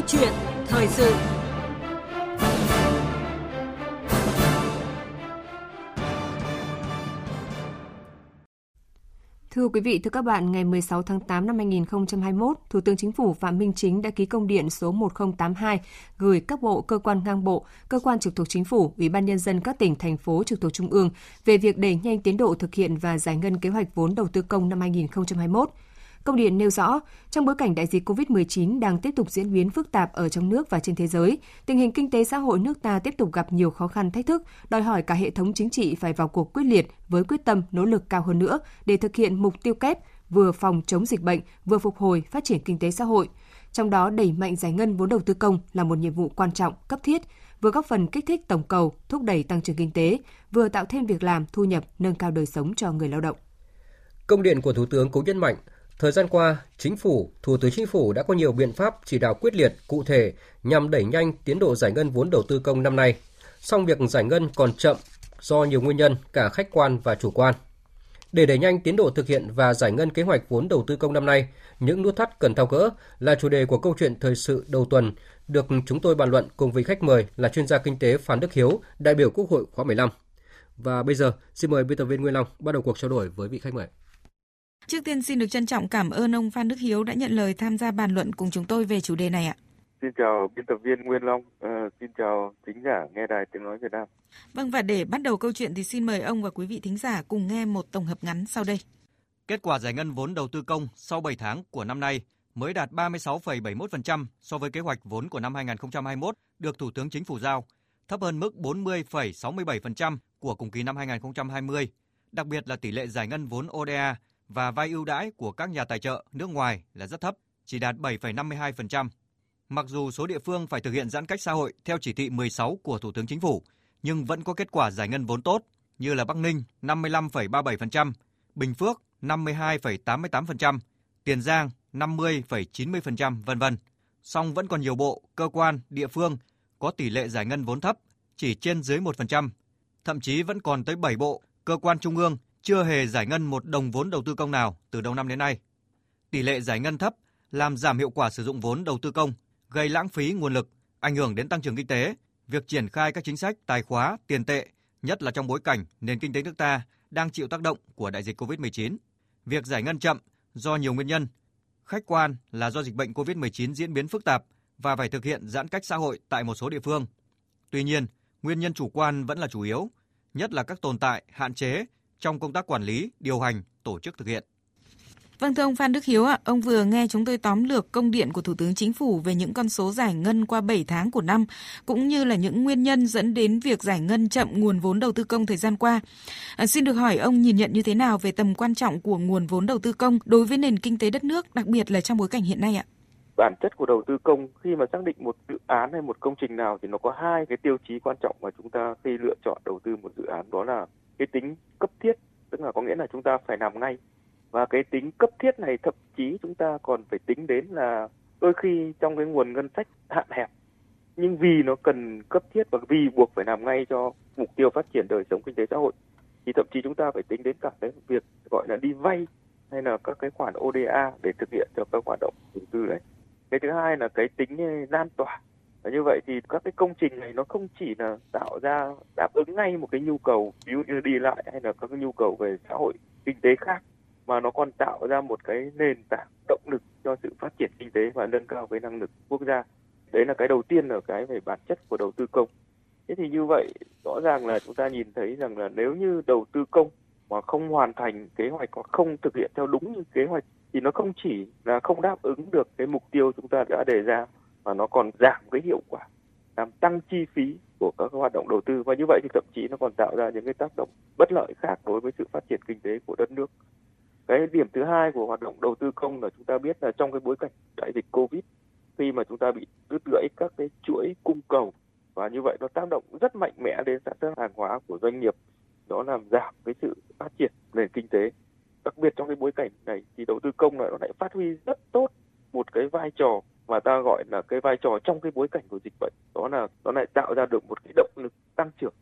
Câu chuyện thời sự. Thưa quý vị, thưa các bạn, ngày 16 tháng 8 năm 2021, Thủ tướng Chính phủ Phạm Minh Chính đã ký công điện số 1082 gửi các bộ, cơ quan ngang bộ, cơ quan trực thuộc Chính phủ, Ủy ban nhân dân các tỉnh thành phố trực thuộc Trung ương về việc đẩy nhanh tiến độ thực hiện và giải ngân kế hoạch vốn đầu tư công năm 2021 Công điện nêu rõ, trong bối cảnh đại dịch COVID-19 đang tiếp tục diễn biến phức tạp ở trong nước và trên thế giới, tình hình kinh tế xã hội nước ta tiếp tục gặp nhiều khó khăn thách thức, đòi hỏi cả hệ thống chính trị phải vào cuộc quyết liệt với quyết tâm nỗ lực cao hơn nữa để thực hiện mục tiêu kép vừa phòng chống dịch bệnh, vừa phục hồi phát triển kinh tế xã hội. Trong đó đẩy mạnh giải ngân vốn đầu tư công là một nhiệm vụ quan trọng, cấp thiết, vừa góp phần kích thích tổng cầu, thúc đẩy tăng trưởng kinh tế, vừa tạo thêm việc làm, thu nhập, nâng cao đời sống cho người lao động. Công điện của Thủ tướng cũng nhấn mạnh, Thời gian qua, Chính phủ, Thủ tướng Chính phủ đã có nhiều biện pháp chỉ đạo quyết liệt, cụ thể nhằm đẩy nhanh tiến độ giải ngân vốn đầu tư công năm nay. Song việc giải ngân còn chậm do nhiều nguyên nhân cả khách quan và chủ quan. Để đẩy nhanh tiến độ thực hiện và giải ngân kế hoạch vốn đầu tư công năm nay, những nút thắt cần thao gỡ là chủ đề của câu chuyện thời sự đầu tuần được chúng tôi bàn luận cùng với khách mời là chuyên gia kinh tế Phan Đức Hiếu, đại biểu Quốc hội khóa 15. Và bây giờ, xin mời biên tập viên Nguyên Long bắt đầu cuộc trao đổi với vị khách mời. Trước tiên xin được trân trọng cảm ơn ông Phan Đức Hiếu đã nhận lời tham gia bàn luận cùng chúng tôi về chủ đề này ạ. Xin chào biên tập viên Nguyên Long, uh, xin chào thính giả nghe đài tiếng nói Việt Nam. Vâng và để bắt đầu câu chuyện thì xin mời ông và quý vị thính giả cùng nghe một tổng hợp ngắn sau đây. Kết quả giải ngân vốn đầu tư công sau 7 tháng của năm nay mới đạt 36,71% so với kế hoạch vốn của năm 2021 được Thủ tướng Chính phủ giao, thấp hơn mức 40,67% của cùng kỳ năm 2020. Đặc biệt là tỷ lệ giải ngân vốn ODA và vay ưu đãi của các nhà tài trợ nước ngoài là rất thấp, chỉ đạt 7,52%. Mặc dù số địa phương phải thực hiện giãn cách xã hội theo chỉ thị 16 của Thủ tướng Chính phủ, nhưng vẫn có kết quả giải ngân vốn tốt như là Bắc Ninh 55,37%, Bình Phước 52,88%, Tiền Giang 50,90% vân vân. Song vẫn còn nhiều bộ, cơ quan, địa phương có tỷ lệ giải ngân vốn thấp, chỉ trên dưới 1%. Thậm chí vẫn còn tới 7 bộ, cơ quan trung ương chưa hề giải ngân một đồng vốn đầu tư công nào từ đầu năm đến nay. Tỷ lệ giải ngân thấp làm giảm hiệu quả sử dụng vốn đầu tư công, gây lãng phí nguồn lực, ảnh hưởng đến tăng trưởng kinh tế, việc triển khai các chính sách tài khóa, tiền tệ, nhất là trong bối cảnh nền kinh tế nước ta đang chịu tác động của đại dịch COVID-19. Việc giải ngân chậm do nhiều nguyên nhân, khách quan là do dịch bệnh COVID-19 diễn biến phức tạp và phải thực hiện giãn cách xã hội tại một số địa phương. Tuy nhiên, nguyên nhân chủ quan vẫn là chủ yếu, nhất là các tồn tại, hạn chế trong công tác quản lý, điều hành, tổ chức thực hiện. Vâng thưa ông Phan Đức Hiếu ạ, ông vừa nghe chúng tôi tóm lược công điện của Thủ tướng Chính phủ về những con số giải ngân qua 7 tháng của năm, cũng như là những nguyên nhân dẫn đến việc giải ngân chậm nguồn vốn đầu tư công thời gian qua. À, xin được hỏi ông nhìn nhận như thế nào về tầm quan trọng của nguồn vốn đầu tư công đối với nền kinh tế đất nước, đặc biệt là trong bối cảnh hiện nay ạ? Bản chất của đầu tư công khi mà xác định một dự án hay một công trình nào thì nó có hai cái tiêu chí quan trọng mà chúng ta khi lựa chọn đầu tư một dự án đó là cái tính cấp thiết, tức là có nghĩa là chúng ta phải làm ngay. Và cái tính cấp thiết này thậm chí chúng ta còn phải tính đến là đôi khi trong cái nguồn ngân sách hạn hẹp. Nhưng vì nó cần cấp thiết và vì buộc phải làm ngay cho mục tiêu phát triển đời sống kinh tế xã hội, thì thậm chí chúng ta phải tính đến cả cái việc gọi là đi vay hay là các cái khoản ODA để thực hiện cho các hoạt động đầu tư đấy. Cái thứ hai là cái tính lan tỏa và như vậy thì các cái công trình này nó không chỉ là tạo ra, đáp ứng ngay một cái nhu cầu, ví dụ như đi lại hay là các cái nhu cầu về xã hội, kinh tế khác, mà nó còn tạo ra một cái nền tảng động lực cho sự phát triển kinh tế và nâng cao cái năng lực quốc gia. Đấy là cái đầu tiên ở cái về bản chất của đầu tư công. Thế thì như vậy, rõ ràng là chúng ta nhìn thấy rằng là nếu như đầu tư công mà không hoàn thành kế hoạch hoặc không thực hiện theo đúng như kế hoạch, thì nó không chỉ là không đáp ứng được cái mục tiêu chúng ta đã đề ra mà nó còn giảm cái hiệu quả, làm tăng chi phí của các hoạt động đầu tư và như vậy thì thậm chí nó còn tạo ra những cái tác động bất lợi khác đối với sự phát triển kinh tế của đất nước. Cái điểm thứ hai của hoạt động đầu tư công là chúng ta biết là trong cái bối cảnh đại dịch Covid, khi mà chúng ta bị đứt gãy các cái chuỗi cung cầu, và như vậy nó tác động rất mạnh mẽ đến sản xuất hàng hóa của doanh nghiệp đó làm giảm cái sự phát triển nền kinh tế đặc biệt trong cái bối cảnh này thì đầu tư công này nó lại phát huy rất tốt một cái vai trò mà ta gọi là cái vai trò trong cái bối cảnh của dịch bệnh, đó là, nó lại tạo ra được một cái động lực tăng trưởng.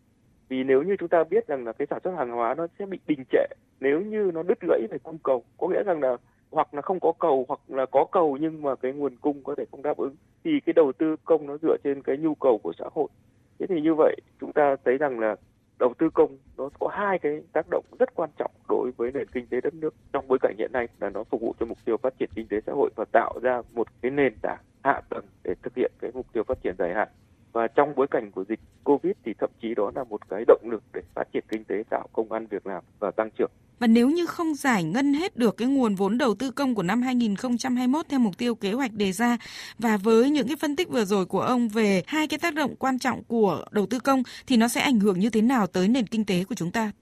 Vì nếu như chúng ta biết rằng là cái sản xuất hàng hóa nó sẽ bị đình trệ, nếu như nó đứt gãy về cung cầu, có nghĩa rằng là hoặc là không có cầu, hoặc là có cầu nhưng mà cái nguồn cung có thể không đáp ứng, thì cái đầu tư công nó dựa trên cái nhu cầu của xã hội. Thế thì như vậy, chúng ta thấy rằng là đầu tư công nó có hai cái tác động rất quan trọng đối với nền kinh tế đất nước. Trong bối cảnh hiện nay là nó phục vụ cho mục tiêu phát triển kinh tế xã hội và tạo ra một cái nền tảng hạ tầng để thực hiện cái mục tiêu phát triển dài hạn và trong bối cảnh của dịch Covid thì thậm chí đó là một cái động lực để phát triển kinh tế, tạo công ăn việc làm và tăng trưởng. Và nếu như không giải ngân hết được cái nguồn vốn đầu tư công của năm 2021 theo mục tiêu kế hoạch đề ra và với những cái phân tích vừa rồi của ông về hai cái tác động quan trọng của đầu tư công thì nó sẽ ảnh hưởng như thế nào tới nền kinh tế của chúng ta?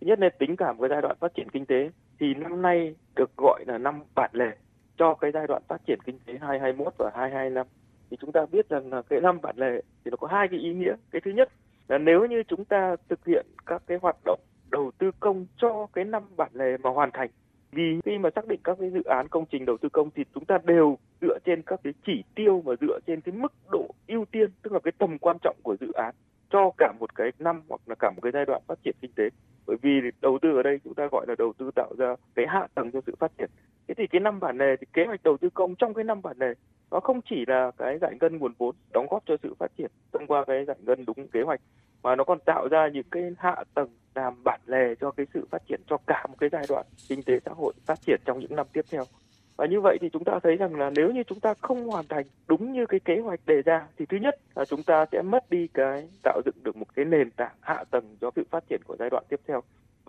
Thứ nhất là tính cả với giai đoạn phát triển kinh tế thì năm nay được gọi là năm bản lề cho cái giai đoạn phát triển kinh tế 2021 và 2025 thì chúng ta biết rằng là cái năm bản lề thì nó có hai cái ý nghĩa. Cái thứ nhất là nếu như chúng ta thực hiện các cái hoạt động đầu tư công cho cái năm bản lề mà hoàn thành, vì khi mà xác định các cái dự án công trình đầu tư công thì chúng ta đều dựa trên các cái chỉ tiêu mà dựa trên cái mức độ ưu tiên, tức là cái tầm quan trọng của dự án cho cả một cái năm hoặc là cả một cái giai đoạn phát triển kinh tế. Bởi vì đầu tư ở đây chúng ta gọi là đầu tư tạo ra cái hạ tầng cho sự phát triển. Thế thì cái năm bản lề thì kế hoạch đầu tư công trong cái năm bản lề nó không chỉ là cái giải ngân nguồn vốn đóng góp cho sự phát triển thông qua cái giải ngân đúng kế hoạch, mà nó còn tạo ra những cái hạ tầng làm bản lề cho cái sự phát triển cho cả một cái giai đoạn kinh tế xã hội phát triển trong những năm tiếp theo và như vậy thì chúng ta thấy rằng là nếu như chúng ta không hoàn thành đúng như cái kế hoạch đề ra thì thứ nhất là chúng ta sẽ mất đi cái tạo dựng được một cái nền tảng hạ tầng cho sự phát triển của giai đoạn tiếp theo.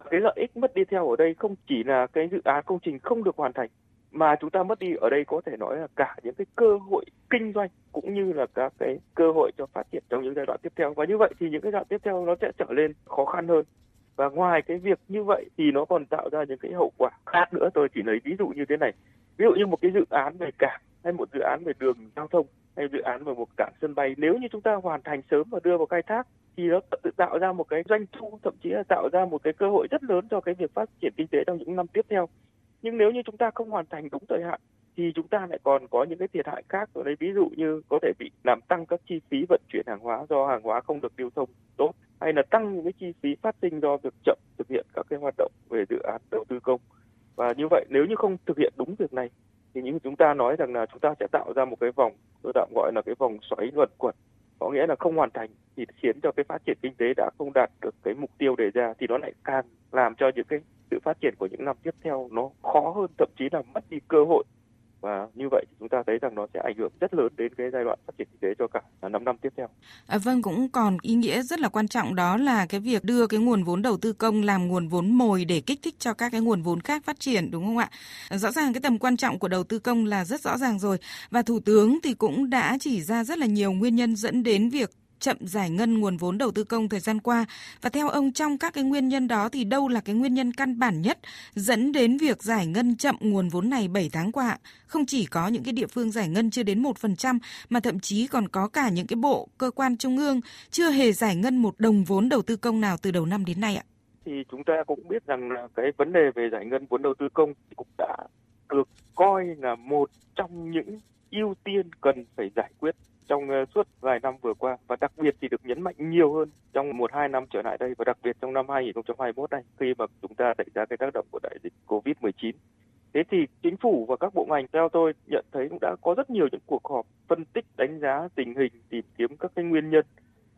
Cái lợi ích mất đi theo ở đây không chỉ là cái dự án công trình không được hoàn thành, mà chúng ta mất đi ở đây có thể nói là cả những cái cơ hội kinh doanh cũng như là các cái cơ hội cho phát triển trong những giai đoạn tiếp theo. Và như vậy thì những cái giai đoạn tiếp theo nó sẽ trở lên khó khăn hơn. Và ngoài cái việc như vậy thì nó còn tạo ra những cái hậu quả khác nữa. Tôi chỉ lấy ví dụ như thế này ví dụ như một cái dự án về cảng, hay một dự án về đường giao thông, hay dự án về một cảng sân bay, nếu như chúng ta hoàn thành sớm và đưa vào khai thác, thì nó tự tạo ra một cái doanh thu, thậm chí là tạo ra một cái cơ hội rất lớn cho cái việc phát triển kinh tế trong những năm tiếp theo. Nhưng nếu như chúng ta không hoàn thành đúng thời hạn, thì chúng ta lại còn có những cái thiệt hại khác. Ở đây ví dụ như có thể bị làm tăng các chi phí vận chuyển hàng hóa do hàng hóa không được lưu thông tốt, hay là tăng những cái chi phí phát sinh do việc chậm thực hiện các cái hoạt động về dự án đầu tư công và như vậy, nếu như không thực hiện đúng việc này, thì những chúng ta nói rằng là chúng ta sẽ tạo ra một cái vòng, tôi tạm gọi là cái vòng xoáy luẩn quẩn. Có nghĩa là không hoàn thành thì khiến cho cái phát triển kinh tế đã không đạt được cái mục tiêu đề ra thì nó lại càng làm cho những cái sự phát triển của những năm tiếp theo nó khó hơn, thậm chí là mất đi cơ hội và như vậy chúng ta thấy rằng nó sẽ ảnh hưởng rất lớn đến cái giai đoạn phát triển kinh tế cho cả 5 năm tiếp theo. À, vâng cũng còn ý nghĩa rất là quan trọng đó là cái việc đưa cái nguồn vốn đầu tư công làm nguồn vốn mồi để kích thích cho các cái nguồn vốn khác phát triển đúng không ạ? Rõ ràng cái tầm quan trọng của đầu tư công là rất rõ ràng rồi và thủ tướng thì cũng đã chỉ ra rất là nhiều nguyên nhân dẫn đến việc chậm giải ngân nguồn vốn đầu tư công thời gian qua. Và theo ông, trong các cái nguyên nhân đó thì đâu là cái nguyên nhân căn bản nhất dẫn đến việc giải ngân chậm nguồn vốn này 7 tháng qua không chỉ có những cái địa phương giải ngân chưa đến 1% mà thậm chí còn có cả những cái bộ, cơ quan trung ương chưa hề giải ngân một đồng vốn đầu tư công nào từ đầu năm đến nay ạ. Thì chúng ta cũng biết rằng là cái vấn đề về giải ngân vốn đầu tư công cũng đã được coi là một trong những ưu tiên cần phải giải quyết trong ờ, suốt vài năm vừa qua và đặc biệt thì được nhấn mạnh nhiều hơn trong một, hai năm trở lại đây và đặc biệt trong năm 2021 này, khi mà chúng ta xảy ra cái tác động của đại dịch Covid-19. Thế thì chính phủ và các bộ ngành theo tôi nhận thấy cũng đã có rất nhiều những cuộc họp phân tích, đánh giá tình hình, tìm kiếm các cái nguyên nhân.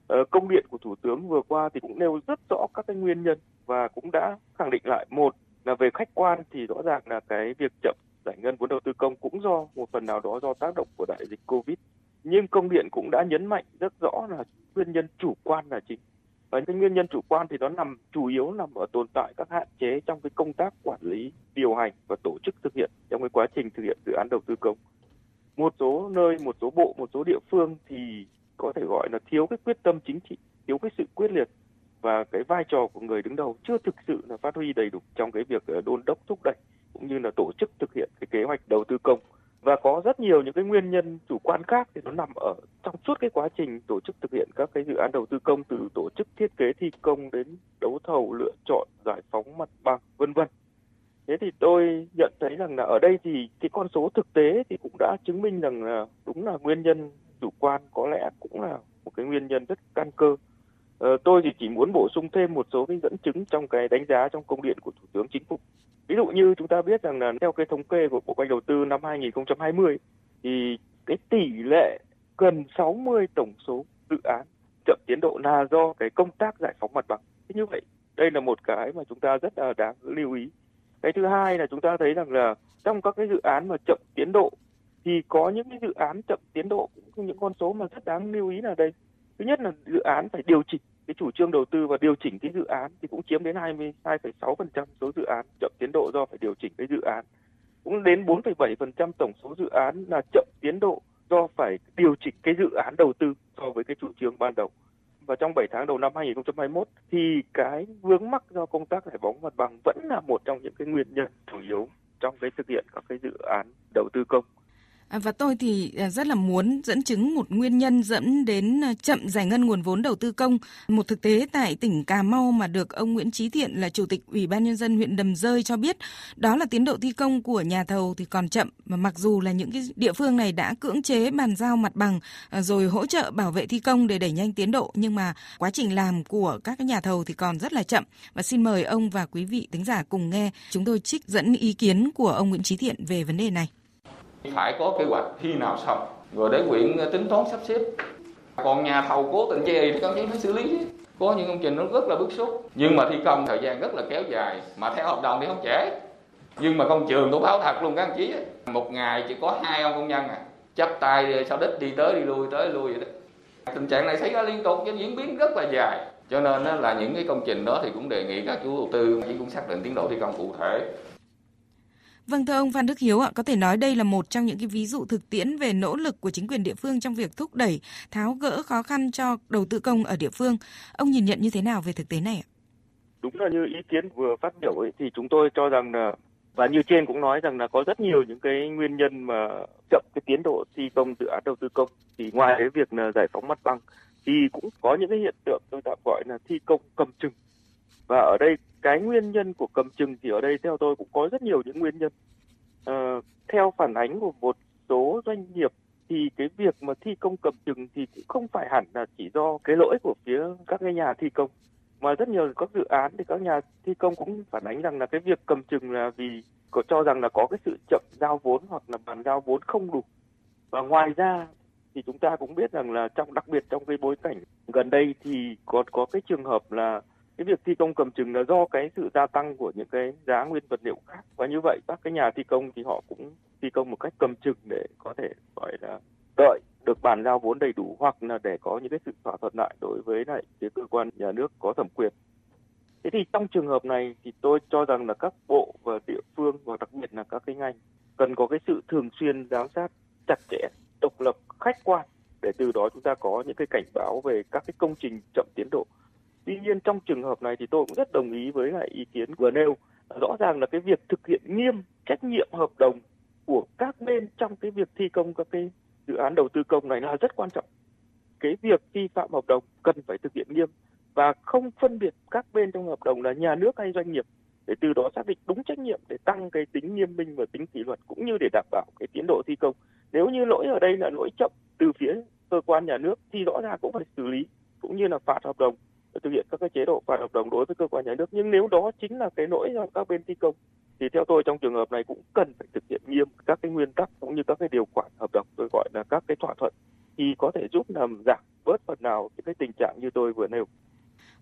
Ờ, công điện của Thủ tướng vừa qua thì cũng nêu rất rõ các cái nguyên nhân và cũng đã khẳng định lại một là về khách quan thì rõ ràng là cái việc chậm giải ngân vốn đầu tư công cũng do một phần nào đó do tác động của đại dịch Covid nhưng công điện cũng đã nhấn mạnh rất rõ là nguyên nhân chủ quan là chính. Và cái nguyên nhân chủ quan thì nó nằm, chủ yếu nằm ở tồn tại các hạn chế trong cái công tác quản lý, điều hành và tổ chức thực hiện trong cái quá trình thực hiện dự án đầu tư công. Một số nơi, một số bộ, một số địa phương thì có thể gọi là thiếu cái quyết tâm chính trị, thiếu cái sự quyết liệt và cái vai trò của người đứng đầu chưa thực sự là phát huy đầy đủ trong cái việc ờ, đôn đốc thúc đẩy cũng như là tổ chức thực hiện cái kế hoạch đầu tư công và có rất nhiều những cái nguyên nhân chủ quan khác thì nó nằm ở trong suốt cái quá trình tổ chức thực hiện các cái dự án đầu tư công từ tổ chức thiết kế thi công đến đấu thầu lựa chọn giải phóng mặt bằng vân vân thế thì tôi nhận thấy rằng là ở đây thì cái con số thực tế thì cũng đã chứng minh rằng là đúng là nguyên nhân chủ quan có lẽ cũng là một cái nguyên nhân rất căn cơ Ờ, tôi thì chỉ muốn bổ sung thêm một số cái dẫn chứng trong cái đánh giá trong công điện của Thủ tướng Chính phủ. Ví dụ như chúng ta biết rằng là theo cái thống kê của Bộ Quanh hoạch Đầu tư năm 2020 thì cái tỷ lệ gần 60 tổng số dự án chậm tiến độ là do cái công tác giải phóng mặt bằng. Thế như vậy, đây là một cái mà chúng ta rất là đáng lưu ý. Cái thứ hai là chúng ta thấy rằng là trong các cái dự án mà chậm tiến độ thì có những cái dự án chậm tiến độ cũng những con số mà rất đáng lưu ý là đây. Thứ nhất là dự án phải điều chỉnh cái chủ trương đầu tư và điều chỉnh cái dự án thì cũng chiếm đến 22,6% số dự án chậm tiến độ do phải điều chỉnh cái dự án. Cũng đến 4,7% tổng số dự án là chậm tiến độ do phải điều chỉnh cái dự án đầu tư so với cái chủ trương ban đầu. Và trong 7 tháng đầu năm 2021 thì cái vướng mắc do công tác giải phóng mặt bằng vẫn là một trong những cái nguyên nhân chủ yếu trong cái thực hiện các cái dự án đầu tư công. À, và tôi thì à, rất là muốn dẫn chứng một nguyên nhân dẫn đến à, chậm giải ngân nguồn vốn đầu tư công. Một thực tế tại tỉnh Cà Mau mà được ông Nguyễn Trí Thiện là Chủ tịch Ủy ban Nhân dân huyện Đầm Rơi cho biết, đó là tiến độ thi công của nhà thầu thì còn chậm. Mà mặc dù là những cái địa phương này đã cưỡng chế bàn giao mặt bằng rồi hỗ trợ bảo vệ thi công để đẩy nhanh tiến độ, nhưng mà quá trình làm của các nhà thầu thì còn rất là chậm. Và xin mời ông và quý vị thính giả cùng nghe chúng tôi trích dẫn ý kiến của ông Nguyễn Trí Thiện về vấn đề này phải có kế hoạch khi nào xong. Rồi để quyện ờ, tính toán sắp xếp. Còn nhà thầu cố tình chê thì công chí phải xử lý. Có những công trình nó rất là bức xúc. Nhưng mà thi công thời gian rất là kéo dài, mà theo hợp đồng thì không trễ. Nhưng mà công trường tôi báo thật luôn các anh chí một ngày chỉ có hai ông công nhân à. Chắp tay ờ, sau đích đi tới đi lui, tới lui vậy đó. Tình trạng này xảy ra liên tục cho diễn biến rất là dài. Cho nên là những cái công trình đó thì cũng đề nghị các chủ đầu tư chỉ cũng xác định tiến độ thi công cụ thể. Vâng thưa ông Phan Đức Hiếu ạ, có thể nói đây là một trong những cái ví dụ thực tiễn về nỗ lực của chính quyền địa phương trong việc thúc đẩy, tháo gỡ khó khăn cho đầu tư công ở địa phương. Ông nhìn nhận như thế nào về thực tế này ạ? Đúng là như ý kiến vừa phát biểu ấy, thì chúng tôi cho rằng là và như trên cũng nói rằng là có rất nhiều những cái nguyên nhân mà chậm cái tiến độ thi công dự án đầu tư công thì ngoài cái việc là giải phóng mặt bằng thì cũng có những cái hiện tượng tôi tạm gọi là thi công cầm chừng và ở đây cái nguyên nhân của cầm chừng thì ở đây theo tôi cũng có rất nhiều những nguyên nhân. À, theo phản ánh của một số doanh nghiệp thì cái việc mà thi công cầm chừng thì cũng không phải hẳn là chỉ do cái lỗi của phía các cái nhà thi công mà rất nhiều các dự án thì các nhà thi công cũng phản ánh rằng là cái việc cầm chừng là vì có cho rằng là có cái sự chậm giao vốn hoặc là bàn giao vốn không đủ. Và ngoài ra thì chúng ta cũng biết rằng là trong đặc biệt trong cái bối cảnh gần đây thì còn có cái trường hợp là cái việc thi công cầm chừng là do cái sự gia tăng của những cái giá nguyên vật liệu khác và như vậy các cái nhà thi công thì họ cũng thi công một cách cầm chừng để có thể gọi là đợi được bàn giao vốn đầy đủ hoặc là để có những cái sự thỏa thuận lại đối với lại cái cơ quan nhà nước có thẩm quyền. Thế thì trong trường hợp này thì tôi cho rằng là các bộ và địa phương và đặc biệt là các cái ngành cần có cái sự thường xuyên giám sát chặt chẽ, độc lập, khách quan để từ đó chúng ta có những cái cảnh báo về các cái công trình chậm tiến độ Tuy nhiên trong trường hợp này thì tôi cũng rất đồng ý với lại ý kiến vừa nêu. Rõ ràng là cái việc thực hiện nghiêm trách nhiệm hợp đồng của các bên trong cái việc thi công các cái dự án đầu tư công này là rất quan trọng. Cái việc vi phạm hợp đồng cần phải thực hiện nghiêm và không phân biệt các bên trong hợp đồng là nhà nước hay doanh nghiệp để từ đó xác định đúng trách nhiệm để tăng cái tính nghiêm minh và tính kỷ luật cũng như để đảm bảo cái tiến độ thi công. Nếu như lỗi ở đây là lỗi chậm từ phía cơ quan nhà nước thì rõ ràng cũng phải xử lý cũng như là phạt hợp đồng thực hiện các cái chế độ và hợp đồng đối với cơ quan nhà nước nhưng nếu đó chính là cái lỗi do các bên thi công thì theo tôi trong trường hợp này cũng cần phải thực hiện nghiêm các cái nguyên tắc cũng như các cái điều khoản hợp đồng tôi gọi là các cái thỏa thuận thì có thể giúp làm giảm bớt phần nào những cái tình trạng như tôi vừa nêu.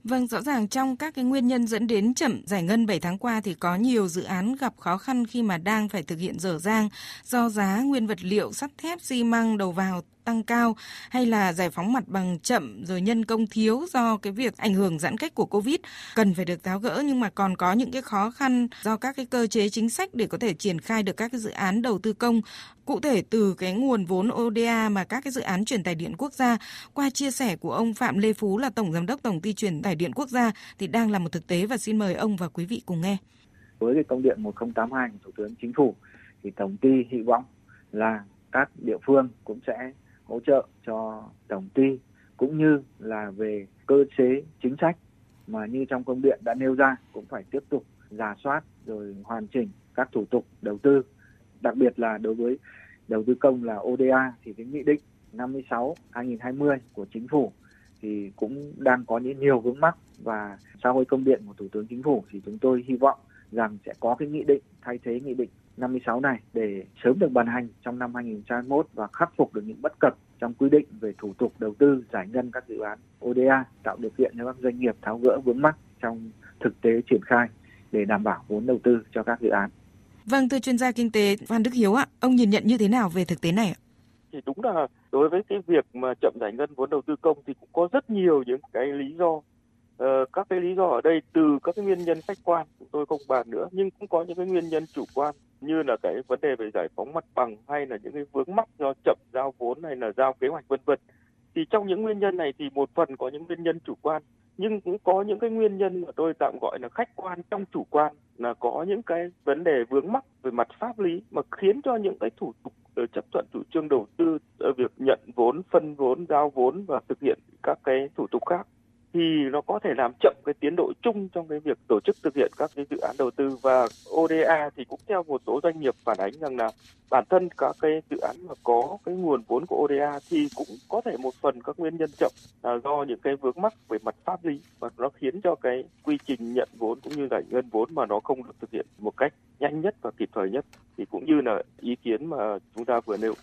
Vâng, rõ ràng trong các cái nguyên nhân dẫn đến chậm giải ngân 7 tháng qua thì có nhiều dự án gặp khó khăn khi mà đang phải thực hiện dở dang do giá nguyên vật liệu sắt thép, xi măng đầu vào tăng cao hay là giải phóng mặt bằng chậm rồi nhân công thiếu do cái việc ảnh hưởng giãn cách của Covid cần phải được tháo gỡ nhưng mà còn có những cái khó khăn do các cái cơ chế chính sách để có thể triển khai được các cái dự án đầu tư công cụ thể từ cái nguồn vốn ODA mà các cái dự án truyền tải điện quốc gia, qua chia sẻ của ông Phạm Lê Phú là tổng giám đốc tổng ty truyền tải điện quốc gia thì đang là một thực tế và xin mời ông và quý vị cùng nghe. Với cái công điện 1082 của Thủ tướng Chính phủ thì tổng ty hy vọng là các địa phương cũng sẽ hỗ trợ cho tổng ty, cũng như là về cơ chế chính sách mà như trong công điện đã nêu ra, cũng phải tiếp tục giả soát rồi hoàn chỉnh các thủ tục đầu tư. Đặc biệt là đối với đầu tư công là ODA thì cái nghị định 56 2020 của chính phủ thì cũng đang có những nhiều vướng mắc. Và sau khi công điện của Thủ tướng Chính phủ thì chúng tôi hy vọng rằng sẽ có cái nghị định, thay thế nghị định 56 này để sớm được ban hành trong năm 2021 và khắc phục được những bất cập trong quy định về thủ tục đầu tư giải ngân các dự án ODA tạo điều kiện cho các doanh nghiệp tháo gỡ vướng mắc trong thực tế triển khai để đảm bảo vốn đầu tư cho các dự án. Vâng, thưa chuyên gia kinh tế Phan Đức Hiếu ạ, ông nhìn nhận như thế nào về thực tế này ạ? Thì đúng là đối với cái việc mà chậm giải ngân vốn đầu tư công thì cũng có rất nhiều những cái lý do Ờ, các cái lý do ở đây từ các cái nguyên nhân khách quan chúng tôi không bàn nữa nhưng cũng có những cái nguyên nhân chủ quan như là cái vấn đề về giải phóng mặt bằng hay là những cái vướng mắc do chậm giao vốn hay là giao kế hoạch vân vân. Thì trong những nguyên nhân này thì một phần có những nguyên nhân chủ quan nhưng cũng có những cái nguyên nhân mà tôi tạm gọi là khách quan trong chủ quan là có những cái vấn đề vướng mắc về mặt pháp lý mà khiến cho những cái thủ tục ờ, chấp thuận chủ trương đầu tư ờ, việc nhận vốn phân vốn giao vốn và thực hiện các cái thủ tục khác thì nó có thể làm chậm cái tiến độ chung trong cái việc tổ chức thực hiện các cái dự án đầu tư. Và ODA thì cũng theo một số doanh nghiệp phản ánh rằng là bản thân các cái dự án mà có cái nguồn vốn của ODA thì cũng có thể một phần các nguyên nhân chậm là do những cái vướng mắc về mặt pháp lý. Và nó khiến cho cái quy trình nhận vốn cũng như giải ngân vốn mà nó không được thực hiện một cách nhanh nhất và kịp thời nhất. Thì cũng như là ý kiến mà chúng ta vừa nêu.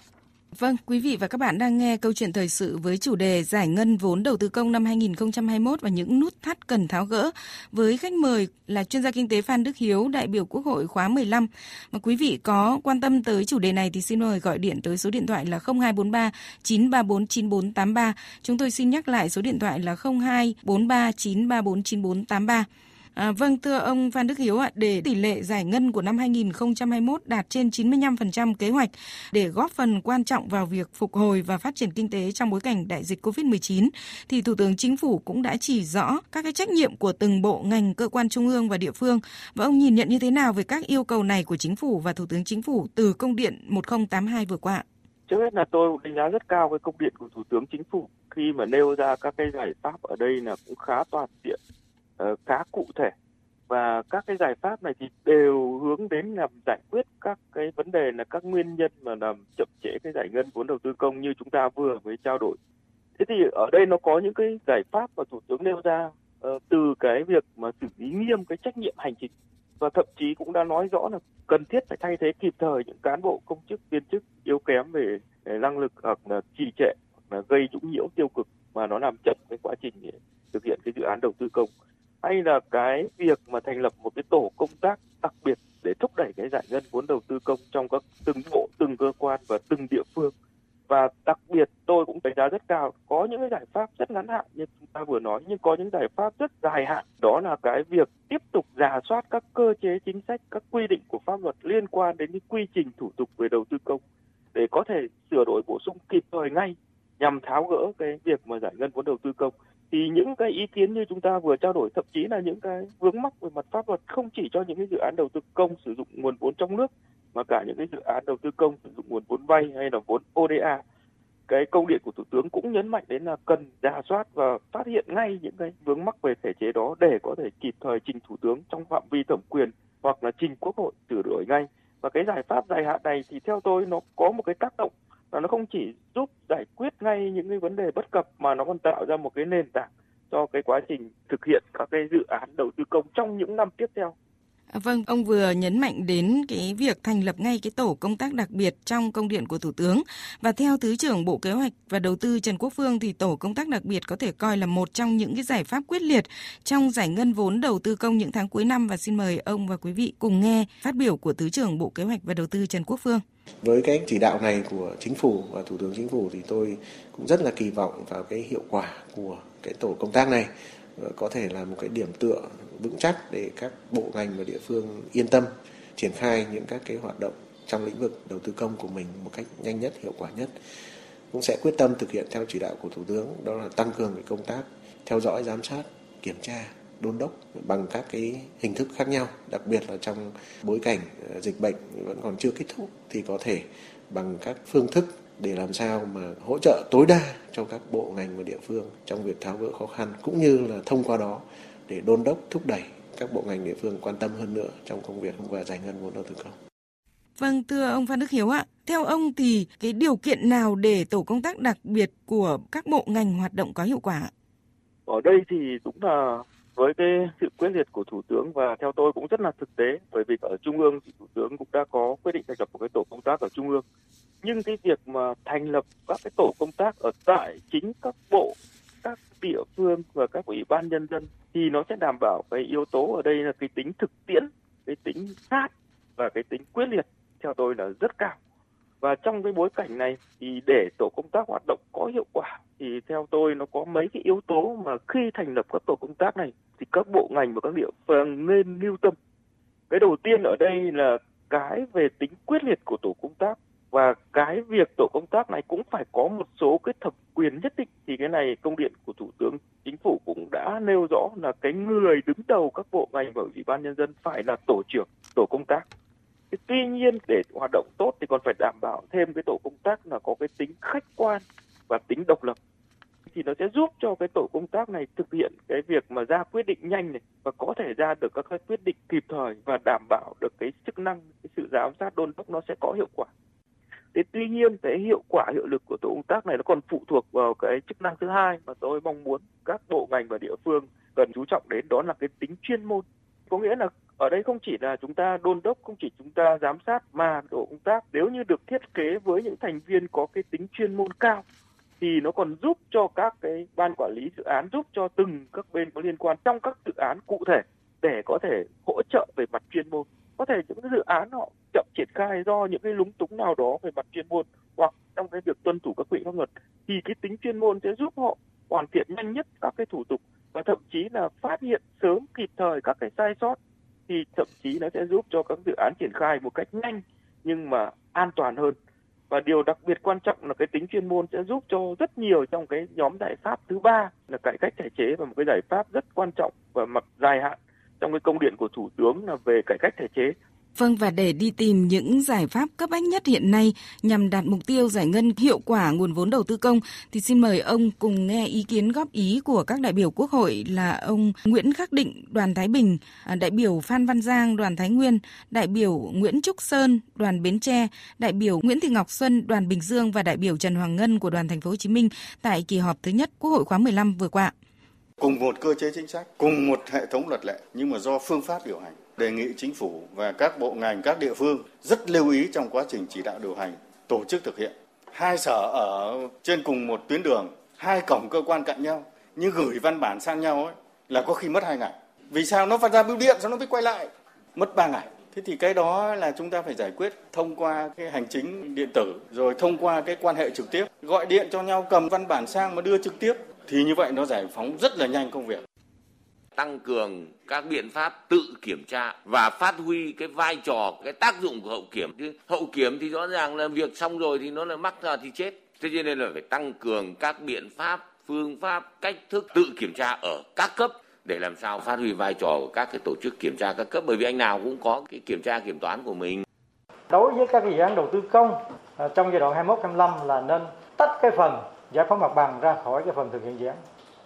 Vâng, quý vị và các bạn đang nghe câu chuyện thời sự với chủ đề giải ngân vốn đầu tư công năm 2021 và những nút thắt cần tháo gỡ với khách mời là chuyên gia kinh tế Phan Đức Hiếu, đại biểu Quốc hội khóa 15. Mà quý vị có quan tâm tới chủ đề này thì xin mời gọi điện tới số điện thoại là 0243 934 9483. Chúng tôi xin nhắc lại số điện thoại là 0243 934 9483. À, vâng, thưa ông Phan Đức Hiếu ạ, để tỷ lệ giải ngân của năm 2021 đạt trên 95% kế hoạch để góp phần quan trọng vào việc phục hồi và phát triển kinh tế trong bối cảnh đại dịch COVID-19, thì Thủ tướng Chính phủ cũng đã chỉ rõ các cái trách nhiệm của từng bộ ngành, cơ quan trung ương và địa phương. Và ông nhìn nhận như thế nào về các yêu cầu này của Chính phủ và Thủ tướng Chính phủ từ công điện 1082 vừa qua? Trước hết là tôi đánh giá rất cao cái công điện của Thủ tướng Chính phủ khi mà nêu ra các cái giải pháp ở đây là cũng khá toàn diện uh, khá cụ thể. Và các cái giải pháp này thì đều hướng đến làm giải quyết các cái vấn đề là các nguyên nhân mà làm chậm trễ cái giải ngân vốn đầu tư công như chúng ta vừa mới trao đổi. Thế thì ở đây nó có những cái giải pháp mà thủ tướng nêu ra uh, từ cái việc mà xử lý nghiêm cái trách nhiệm hành chính. Và thậm chí cũng đã nói rõ là cần thiết phải thay thế kịp thời những cán bộ công chức viên chức yếu kém về, về năng lực hoặc là trì trệ hoặc là gây nhũng nhiễu tiêu cực mà nó làm chậm cái quá trình thực hiện cái dự án đầu tư công hay là cái việc mà thành lập một cái tổ công tác đặc biệt để thúc đẩy cái giải ngân vốn đầu tư công trong các từng bộ, từng cơ quan và từng địa phương. Và đặc biệt tôi cũng đánh giá rất cao, có những cái giải pháp rất ngắn hạn như chúng ta vừa nói, nhưng có những giải pháp rất dài hạn. Đó là cái việc tiếp tục giả soát các cơ chế chính sách, các quy định của pháp luật liên quan đến cái quy trình thủ tục về đầu tư công để có thể sửa đổi bổ sung kịp thời ngay nhằm tháo gỡ cái việc mà giải ngân vốn đầu tư công thì những cái ý kiến như chúng ta vừa trao đổi, thậm chí là những cái vướng mắc về mặt pháp luật không chỉ cho những cái dự án đầu tư công sử dụng nguồn vốn trong nước, mà cả những cái dự án đầu tư công sử dụng nguồn vốn vay hay là vốn ODA cái công điện của thủ tướng cũng nhấn mạnh đến là cần giả soát và phát hiện ngay những cái vướng mắc về thể chế đó để có thể kịp thời trình thủ tướng trong phạm vi thẩm quyền hoặc là trình quốc hội sửa đổi ngay. Và cái giải pháp dài hạn này thì theo tôi nó có một cái tác động là nó không chỉ giúp giải quyết ngay những cái vấn đề bất cập mà nó còn tạo ra một cái nền tảng cho cái quá trình thực hiện các cái dự án đầu tư công trong những năm tiếp theo. À, vâng, ông vừa nhấn mạnh đến cái việc thành lập ngay cái tổ công tác đặc biệt trong công điện của Thủ tướng và theo Thứ trưởng Bộ Kế hoạch và Đầu tư Trần Quốc Phương thì tổ công tác đặc biệt có thể coi là một trong những cái giải pháp quyết liệt trong giải ngân vốn đầu tư công những tháng cuối năm và xin mời ông và quý vị cùng nghe phát biểu của Thứ trưởng Bộ Kế hoạch và Đầu tư Trần Quốc Phương. Với cái chỉ đạo này của chính phủ và thủ tướng chính phủ thì tôi cũng rất là kỳ vọng vào cái hiệu quả của cái tổ công tác này có thể là một cái điểm tựa vững chắc để các bộ ngành và địa phương yên tâm triển khai những các cái hoạt động trong lĩnh vực đầu tư công của mình một cách nhanh nhất, hiệu quả nhất. Cũng sẽ quyết tâm thực hiện theo chỉ đạo của Thủ tướng đó là tăng cường cái công tác theo dõi, giám sát, kiểm tra đôn đốc bằng các cái hình thức khác nhau đặc biệt là trong bối cảnh ờ, dịch bệnh vẫn còn chưa kết thúc thì có thể bằng các phương thức để làm sao mà hỗ trợ tối đa cho các bộ ngành và địa phương trong việc tháo gỡ khó khăn cũng như là thông qua đó để đôn đốc thúc đẩy các bộ ngành địa phương quan tâm hơn nữa trong công việc và giải ngân vốn đầu tư công. Vâng, thưa ông Phan Đức Hiếu ạ, theo ông thì cái điều kiện nào để tổ công tác đặc biệt của các bộ ngành hoạt động có hiệu quả? Ở đây thì đúng là với cái sự quyết liệt của thủ tướng và theo tôi cũng rất là thực tế, bởi vì ở trung ương thì thủ tướng cũng đã có quyết định thành lập một cái tổ công tác ở trung ương. Nhưng cái việc mà thành lập các cái tổ công tác ở tại chính các bộ, các địa phương và các ủy ban nhân dân thì nó sẽ đảm bảo cái yếu tố ở đây là cái tính thực tiễn, cái tính sát và cái tính quyết liệt, theo tôi là rất cao và trong cái bối cảnh này thì để tổ công tác hoạt động có hiệu quả thì theo tôi nó có mấy cái yếu tố mà khi thành lập các tổ công tác này thì các bộ ngành và các địa phương nên lưu tâm. Cái đầu tiên ở đây là cái về tính quyết liệt của tổ công tác. Và cái việc tổ công tác này cũng phải có một số cái thẩm quyền nhất định. Thì cái này công điện của thủ tướng chính phủ cũng đã nêu rõ là cái người đứng đầu các bộ ngành và ủy ban nhân dân phải là tổ trưởng, tổ công tác tuy nhiên để hoạt động tốt thì còn phải đảm bảo thêm cái tổ công tác là có cái tính khách quan và tính độc lập thì nó sẽ giúp cho cái tổ công tác này thực hiện cái việc mà ra quyết định nhanh này và có thể ra được các cái quyết định kịp thời và đảm bảo được cái chức năng, cái sự giám sát đôn đốc nó sẽ có hiệu quả. Thế tuy nhiên cái hiệu quả, hiệu lực của tổ công tác này nó còn phụ thuộc vào cái chức năng thứ hai mà tôi mong muốn các bộ ngành và địa phương cần chú trọng đến, đó là cái tính chuyên môn. Có nghĩa là ở đây không chỉ là chúng ta đôn đốc, không chỉ chúng ta giám sát, mà tổ công tác nếu như được thiết kế với những thành viên có cái tính chuyên môn cao, thì nó còn giúp cho các cái ban quản lý dự án, giúp cho từng các bên có liên quan trong các dự án cụ thể để có thể hỗ trợ về mặt chuyên môn. Có thể những cái dự án họ chậm triển khai do những cái lúng túng nào đó về mặt chuyên môn hoặc trong cái việc tuân thủ các quy định pháp luật, thì cái tính chuyên môn sẽ giúp họ hoàn thiện nhanh nhất các cái thủ tục và thậm chí là phát hiện sớm kịp thời các cái sai sót thì thậm chí nó sẽ giúp cho các dự án triển khai một cách nhanh, nhưng mà an toàn hơn. Và điều đặc biệt quan trọng là cái tính chuyên môn sẽ giúp cho rất nhiều trong cái nhóm giải pháp thứ ba là cải cách thể chế và một cái giải pháp rất quan trọng và mặt dài hạn trong cái công điện của thủ tướng là về cải cách thể chế. Vâng và để đi tìm những giải pháp cấp bách nhất hiện nay nhằm đạt mục tiêu giải ngân hiệu quả nguồn vốn đầu tư công thì xin mời ông cùng nghe ý kiến góp ý của các đại biểu Quốc hội là ông Nguyễn Khắc Định, đoàn Thái Bình, à, đại biểu Phan Văn Giang, đoàn Thái Nguyên, đại biểu Nguyễn Trúc Sơn, đoàn Bến Tre, đại biểu Nguyễn Thị Ngọc Xuân, đoàn Bình Dương và đại biểu Trần Hoàng Ngân của đoàn Thành phố Hồ Chí Minh tại kỳ họp thứ nhất Quốc hội khóa 15 vừa qua. Cùng một cơ chế chính sách, cùng một hệ thống luật lệ nhưng mà do phương pháp điều hành đề nghị chính phủ và các bộ ngành, các địa phương rất lưu ý trong quá trình chỉ đạo điều hành, tổ chức thực hiện. Hai sở ở trên cùng một tuyến đường, hai cổng cơ quan cạnh nhau nhưng gửi văn bản sang nhau ấy, là có khi mất hai ngày. Vì sao? Nó phát ra bưu điện, sao nó mới quay lại? Mất ba ngày. Thế thì cái đó là chúng ta phải giải quyết thông qua cái hành chính điện tử, rồi thông qua cái quan hệ trực tiếp. Gọi điện cho nhau, cầm văn bản sang mà đưa trực tiếp. Thì như vậy nó giải phóng rất là nhanh công việc tăng cường các biện pháp tự kiểm tra và phát huy cái vai trò, cái tác dụng của hậu kiểm. Chứ hậu kiểm thì rõ ràng là việc xong rồi thì nó là mắc ra thì chết. Thế cho nên là phải tăng cường các biện pháp, phương pháp, cách thức tự kiểm tra ở các cấp để làm sao phát huy vai trò của các cái tổ chức kiểm tra các cấp. Bởi vì anh nào cũng có cái kiểm tra kiểm toán của mình. Đối với các dự án đầu tư công à, trong giai đoạn 21 25 là nên tách cái phần giải phóng mặt bằng ra khỏi cái phần thực hiện dự án.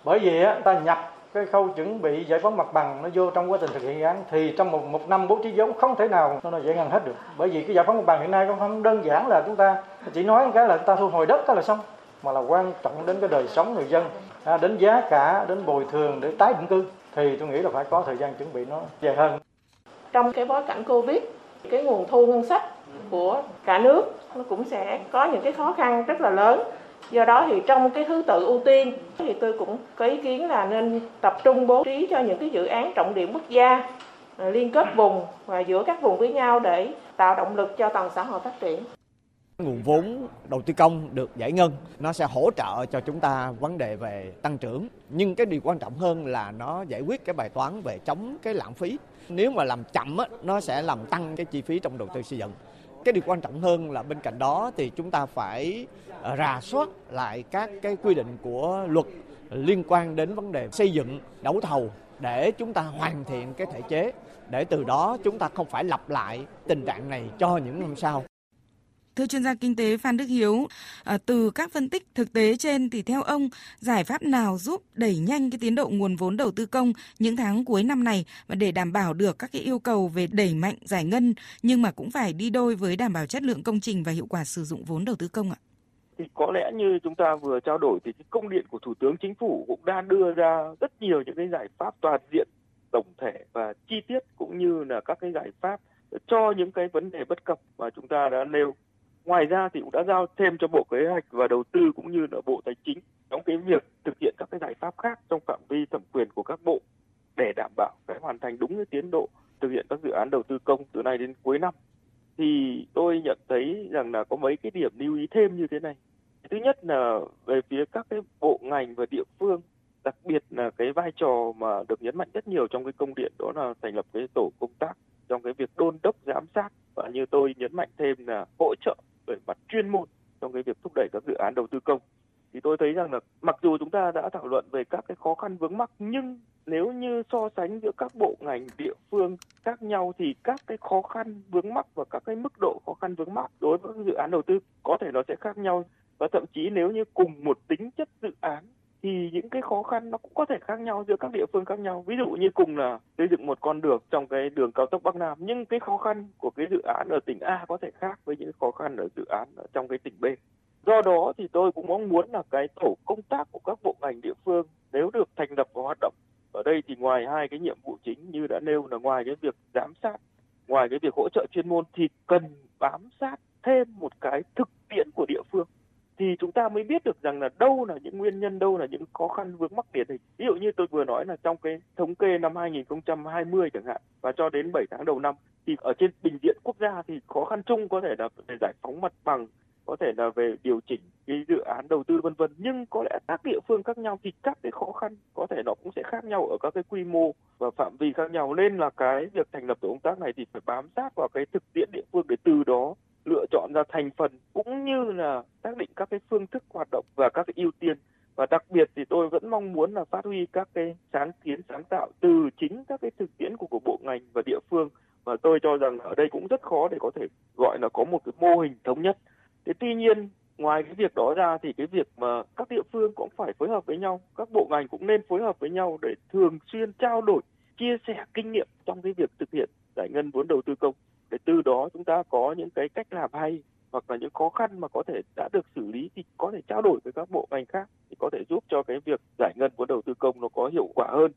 Bởi vì ta nhập cái khâu chuẩn bị giải phóng mặt bằng nó vô trong quá trình thực hiện dự án thì trong một một năm bố trí vốn không thể nào nó giải ngân hết được. Bởi vì cái giải phóng mặt bằng hiện nay cũng không đơn giản là chúng ta chỉ nói cái là chúng ta thu hồi đất cái là xong mà là quan trọng đến cái đời sống người dân à, đến giá cả đến bồi thường để tái định cư. Thì tôi nghĩ là phải có thời gian chuẩn bị nó dài hơn. Trong cái bối cảnh covid cái nguồn thu ngân sách của cả nước nó cũng sẽ có những cái khó khăn rất là lớn do đó thì trong cái thứ tự ưu tiên thì tôi cũng có ý kiến là nên tập trung bố trí cho những cái dự án trọng điểm quốc gia à, liên kết vùng và giữa các vùng với nhau để tạo động lực cho toàn xã hội phát triển. Nguồn vốn đầu tư công được giải ngân nó sẽ hỗ trợ cho chúng ta vấn đề về tăng trưởng. Nhưng cái điều quan trọng hơn là nó giải quyết cái bài toán về chống cái lãng phí. Nếu mà làm chậm á, nó sẽ làm tăng cái chi phí trong đầu tư xây dựng cái điều quan trọng hơn là bên cạnh đó thì chúng ta phải ờ, rà soát lại các cái quy định của luật liên quan đến vấn đề xây dựng, đấu thầu để chúng ta hoàn thiện cái thể chế, để từ đó chúng ta không phải lặp lại tình trạng này cho những năm sau. Thưa chuyên gia kinh tế Phan Đức Hiếu, à, từ các phân tích thực tế trên thì theo ông, giải pháp nào giúp đẩy nhanh cái tiến độ nguồn vốn đầu tư công những tháng cuối năm này và để đảm bảo được các cái yêu cầu về đẩy mạnh giải ngân nhưng mà cũng phải đi đôi với đảm bảo chất lượng công trình và hiệu quả sử dụng vốn đầu tư công ạ? thì có lẽ như chúng ta vừa trao đổi thì cái công điện của Thủ tướng Chính phủ cũng đã đưa ra rất nhiều những cái giải pháp toàn diện, tổng thể và chi tiết cũng như là các cái giải pháp cho những cái vấn đề bất cập mà chúng ta đã nêu. Ngoài ra thì cũng đã giao thêm cho Bộ Kế hoạch và Đầu tư cũng như là Bộ Tài chính trong cái việc thực hiện các cái giải pháp khác trong phạm vi thẩm quyền của các bộ để đảm bảo cái hoàn thành đúng cái tiến độ thực hiện các dự án đầu tư công từ nay đến cuối năm thì tôi nhận thấy rằng là có mấy cái điểm lưu ý thêm như thế này. Thứ nhất là về phía các cái bộ ngành và địa phương, đặc biệt là cái vai trò mà được nhấn mạnh rất nhiều trong cái công điện đó là thành lập cái tổ công tác trong cái việc đôn đốc giám sát và như tôi nhấn mạnh thêm là hỗ trợ chuyên môn trong cái việc thúc đẩy các dự án đầu tư công. Thì tôi thấy rằng là mặc dù chúng ta đã thảo luận về các cái khó khăn vướng mắc, nhưng nếu như so sánh giữa các bộ ngành, địa phương khác nhau thì các cái khó khăn vướng mắc và các cái mức độ khó khăn vướng mắc đối với dự án đầu tư có thể nó sẽ khác nhau. Và thậm chí nếu như cùng một tính chất thì những cái khó khăn nó cũng có thể khác nhau giữa các địa phương khác nhau. Ví dụ như cùng là xây dựng một con đường trong cái đường cao tốc bắc nam, nhưng cái khó khăn của cái dự án ở tỉnh a có thể khác với những khó khăn ở dự án ở trong cái tỉnh b. Do đó thì tôi cũng mong muốn là cái tổ công tác của các bộ ngành địa phương nếu được thành lập và hoạt động, ở đây thì ngoài hai cái nhiệm vụ chính như đã nêu là ngoài cái việc giám sát, ngoài cái việc hỗ trợ chuyên môn thì cần bám sát thêm một cái thực tiễn của địa phương thì chúng ta mới biết được rằng là đâu là những nguyên nhân, đâu là những khó khăn vướng mắc điển hình. Ví dụ như tôi vừa nói là trong cái thống kê năm 2020 chẳng hạn, và cho đến 7 tháng đầu năm, thì ở trên bình diện quốc gia thì khó khăn chung có thể là về giải phóng mặt bằng, có thể là về điều chỉnh cái dự án đầu tư, vân vân. Nhưng có lẽ các địa phương khác nhau thì các cái khó khăn có thể nó cũng sẽ khác nhau ở các cái quy mô và phạm vi khác nhau. Nên là cái việc thành lập tổ công tác này thì phải bám sát vào cái thực tiễn địa phương để từ đó lựa chọn ra thành phần cũng như là xác định các cái phương thức hoạt động và các cái ưu tiên. Và đặc biệt thì tôi vẫn mong muốn là phát huy các cái sáng kiến sáng tạo từ chính các cái thực tiễn của, của bộ ngành và địa phương. Và tôi cho rằng ở đây cũng rất khó để có thể gọi là có một cái mô hình thống nhất. Thế tuy nhiên ngoài cái việc đó ra thì cái việc mà các địa phương cũng phải phối hợp với nhau các bộ ngành cũng nên phối hợp với nhau để thường xuyên trao đổi chia sẻ kinh nghiệm trong cái việc thực hiện giải ngân vốn đầu tư công để từ đó chúng ta có những cái cách làm hay hoặc là những khó khăn mà có thể đã được xử lý thì có thể trao đổi với các bộ ngành khác thì có thể giúp cho cái việc giải ngân vốn đầu tư công nó có hiệu quả hơn.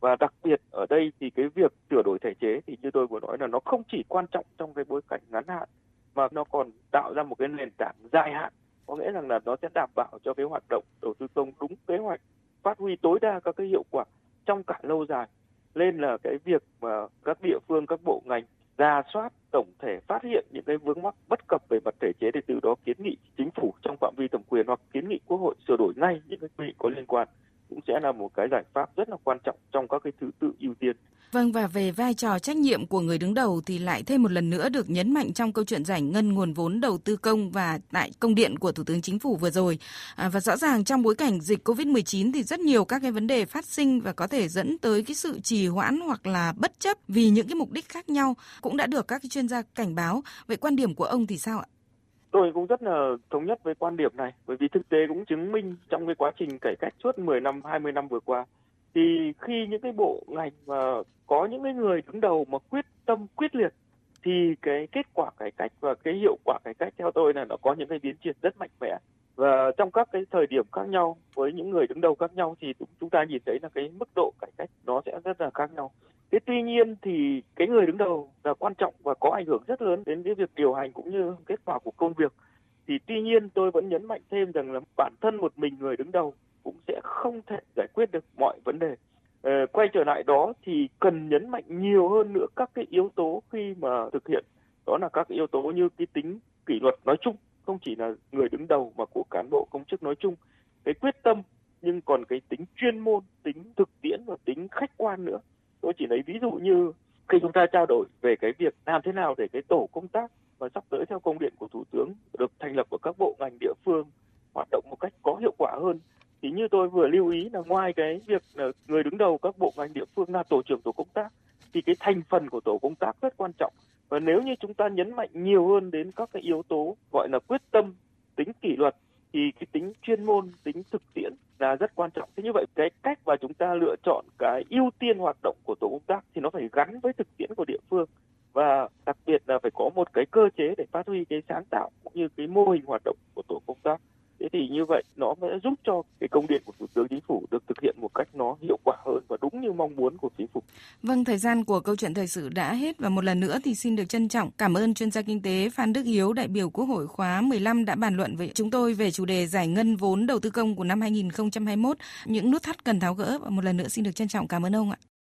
Và đặc biệt ở đây thì cái việc sửa đổi thể chế thì như tôi vừa nói là nó không chỉ quan trọng trong cái bối cảnh ngắn hạn, mà nó còn tạo ra một cái nền tảng dài hạn. Có nghĩa rằng là nó sẽ đảm bảo cho cái hoạt động đầu tư công đúng kế hoạch, phát huy tối đa các cái hiệu quả trong cả lâu dài. Nên là cái việc mà các địa phương, các bộ ngành ra soát, tổng thể phát hiện những cái vướng mắc bất cập về mặt thể chế để từ đó kiến nghị chính phủ trong phạm vi thẩm quyền hoặc kiến nghị quốc hội sửa đổi ngay những cái quy định có liên quan cũng sẽ là một cái giải pháp rất là quan trọng trong các cái thứ tự ưu tiên Vâng và về vai trò trách nhiệm của người đứng đầu thì lại thêm một lần nữa được nhấn mạnh trong câu chuyện giải ngân nguồn vốn đầu tư công và tại công điện của Thủ tướng Chính phủ vừa rồi. À, và rõ ràng trong bối cảnh dịch Covid-19 thì rất nhiều các cái vấn đề phát sinh và có thể dẫn tới cái sự trì hoãn hoặc là bất chấp vì những cái mục đích khác nhau cũng đã được các cái chuyên gia cảnh báo. Vậy quan điểm của ông thì sao ạ? Tôi cũng rất là thống nhất với quan điểm này bởi vì thực tế cũng chứng minh trong cái quá trình cải cách suốt 10 năm, 20 năm vừa qua thì khi những cái bộ ngành mà có những cái người đứng đầu mà quyết tâm quyết liệt thì cái kết quả cải cách và cái hiệu quả cải cách theo tôi là nó có những cái biến chuyển rất mạnh mẽ và trong các cái thời điểm khác nhau, với những người đứng đầu khác nhau thì chúng ta nhìn thấy là cái mức độ cải cách nó sẽ rất là khác nhau. Thế tuy nhiên thì cái người đứng đầu là quan trọng và có ảnh hưởng rất lớn đến cái việc điều hành cũng như kết quả của công việc. Thì tuy nhiên tôi vẫn nhấn mạnh thêm rằng là bản thân một mình người đứng đầu cũng sẽ không thể giải quyết được mọi vấn đề. Ờ, quay trở lại đó thì cần nhấn mạnh nhiều hơn nữa các cái yếu tố khi mà thực hiện. Đó là các yếu tố như cái tính kỷ luật nói chung không chỉ là người đứng đầu mà của cán bộ công chức nói chung. Cái quyết tâm, nhưng còn cái tính chuyên môn, tính thực tiễn và tính khách quan nữa. Tôi chỉ lấy ví dụ như khi chúng ta trao đổi về cái việc làm thế nào để cái tổ công tác và sắp tới theo công điện của thủ tướng được thành lập ở các bộ ngành địa phương hoạt động một cách có hiệu quả hơn, thì như tôi vừa lưu ý là ngoài cái việc là người đứng đầu các bộ ngành địa phương là tổ trưởng tổ công tác, thì cái thành phần của tổ công tác rất quan trọng và nếu như chúng ta nhấn mạnh nhiều hơn đến các cái yếu tố gọi là quyết tâm, tính kỷ luật, thì cái tính chuyên môn, tính thực tiễn là rất quan trọng. Thế như vậy, cái cách mà chúng ta lựa chọn cái ưu tiên hoạt động của tổ công tác thì nó phải gắn với thực tiễn của địa phương. Và đặc biệt là phải có một cái cơ chế để phát huy cái sáng tạo cũng như cái mô hình hoạt động thế thì như vậy nó sẽ giúp cho cái công điện của thủ tướng chính phủ được thực hiện một cách nó hiệu quả hơn và đúng như mong muốn của chính phủ. Vâng thời gian của câu chuyện thời sự đã hết và một lần nữa thì xin được trân trọng. Cảm ơn chuyên gia kinh tế Phan Đức Hiếu, đại biểu Quốc hội khóa 15 đã bàn luận với chúng tôi về chủ đề giải ngân vốn đầu tư công của năm 2021 những nút thắt cần tháo gỡ. Và một lần nữa xin được trân trọng. Cảm ơn ông ạ.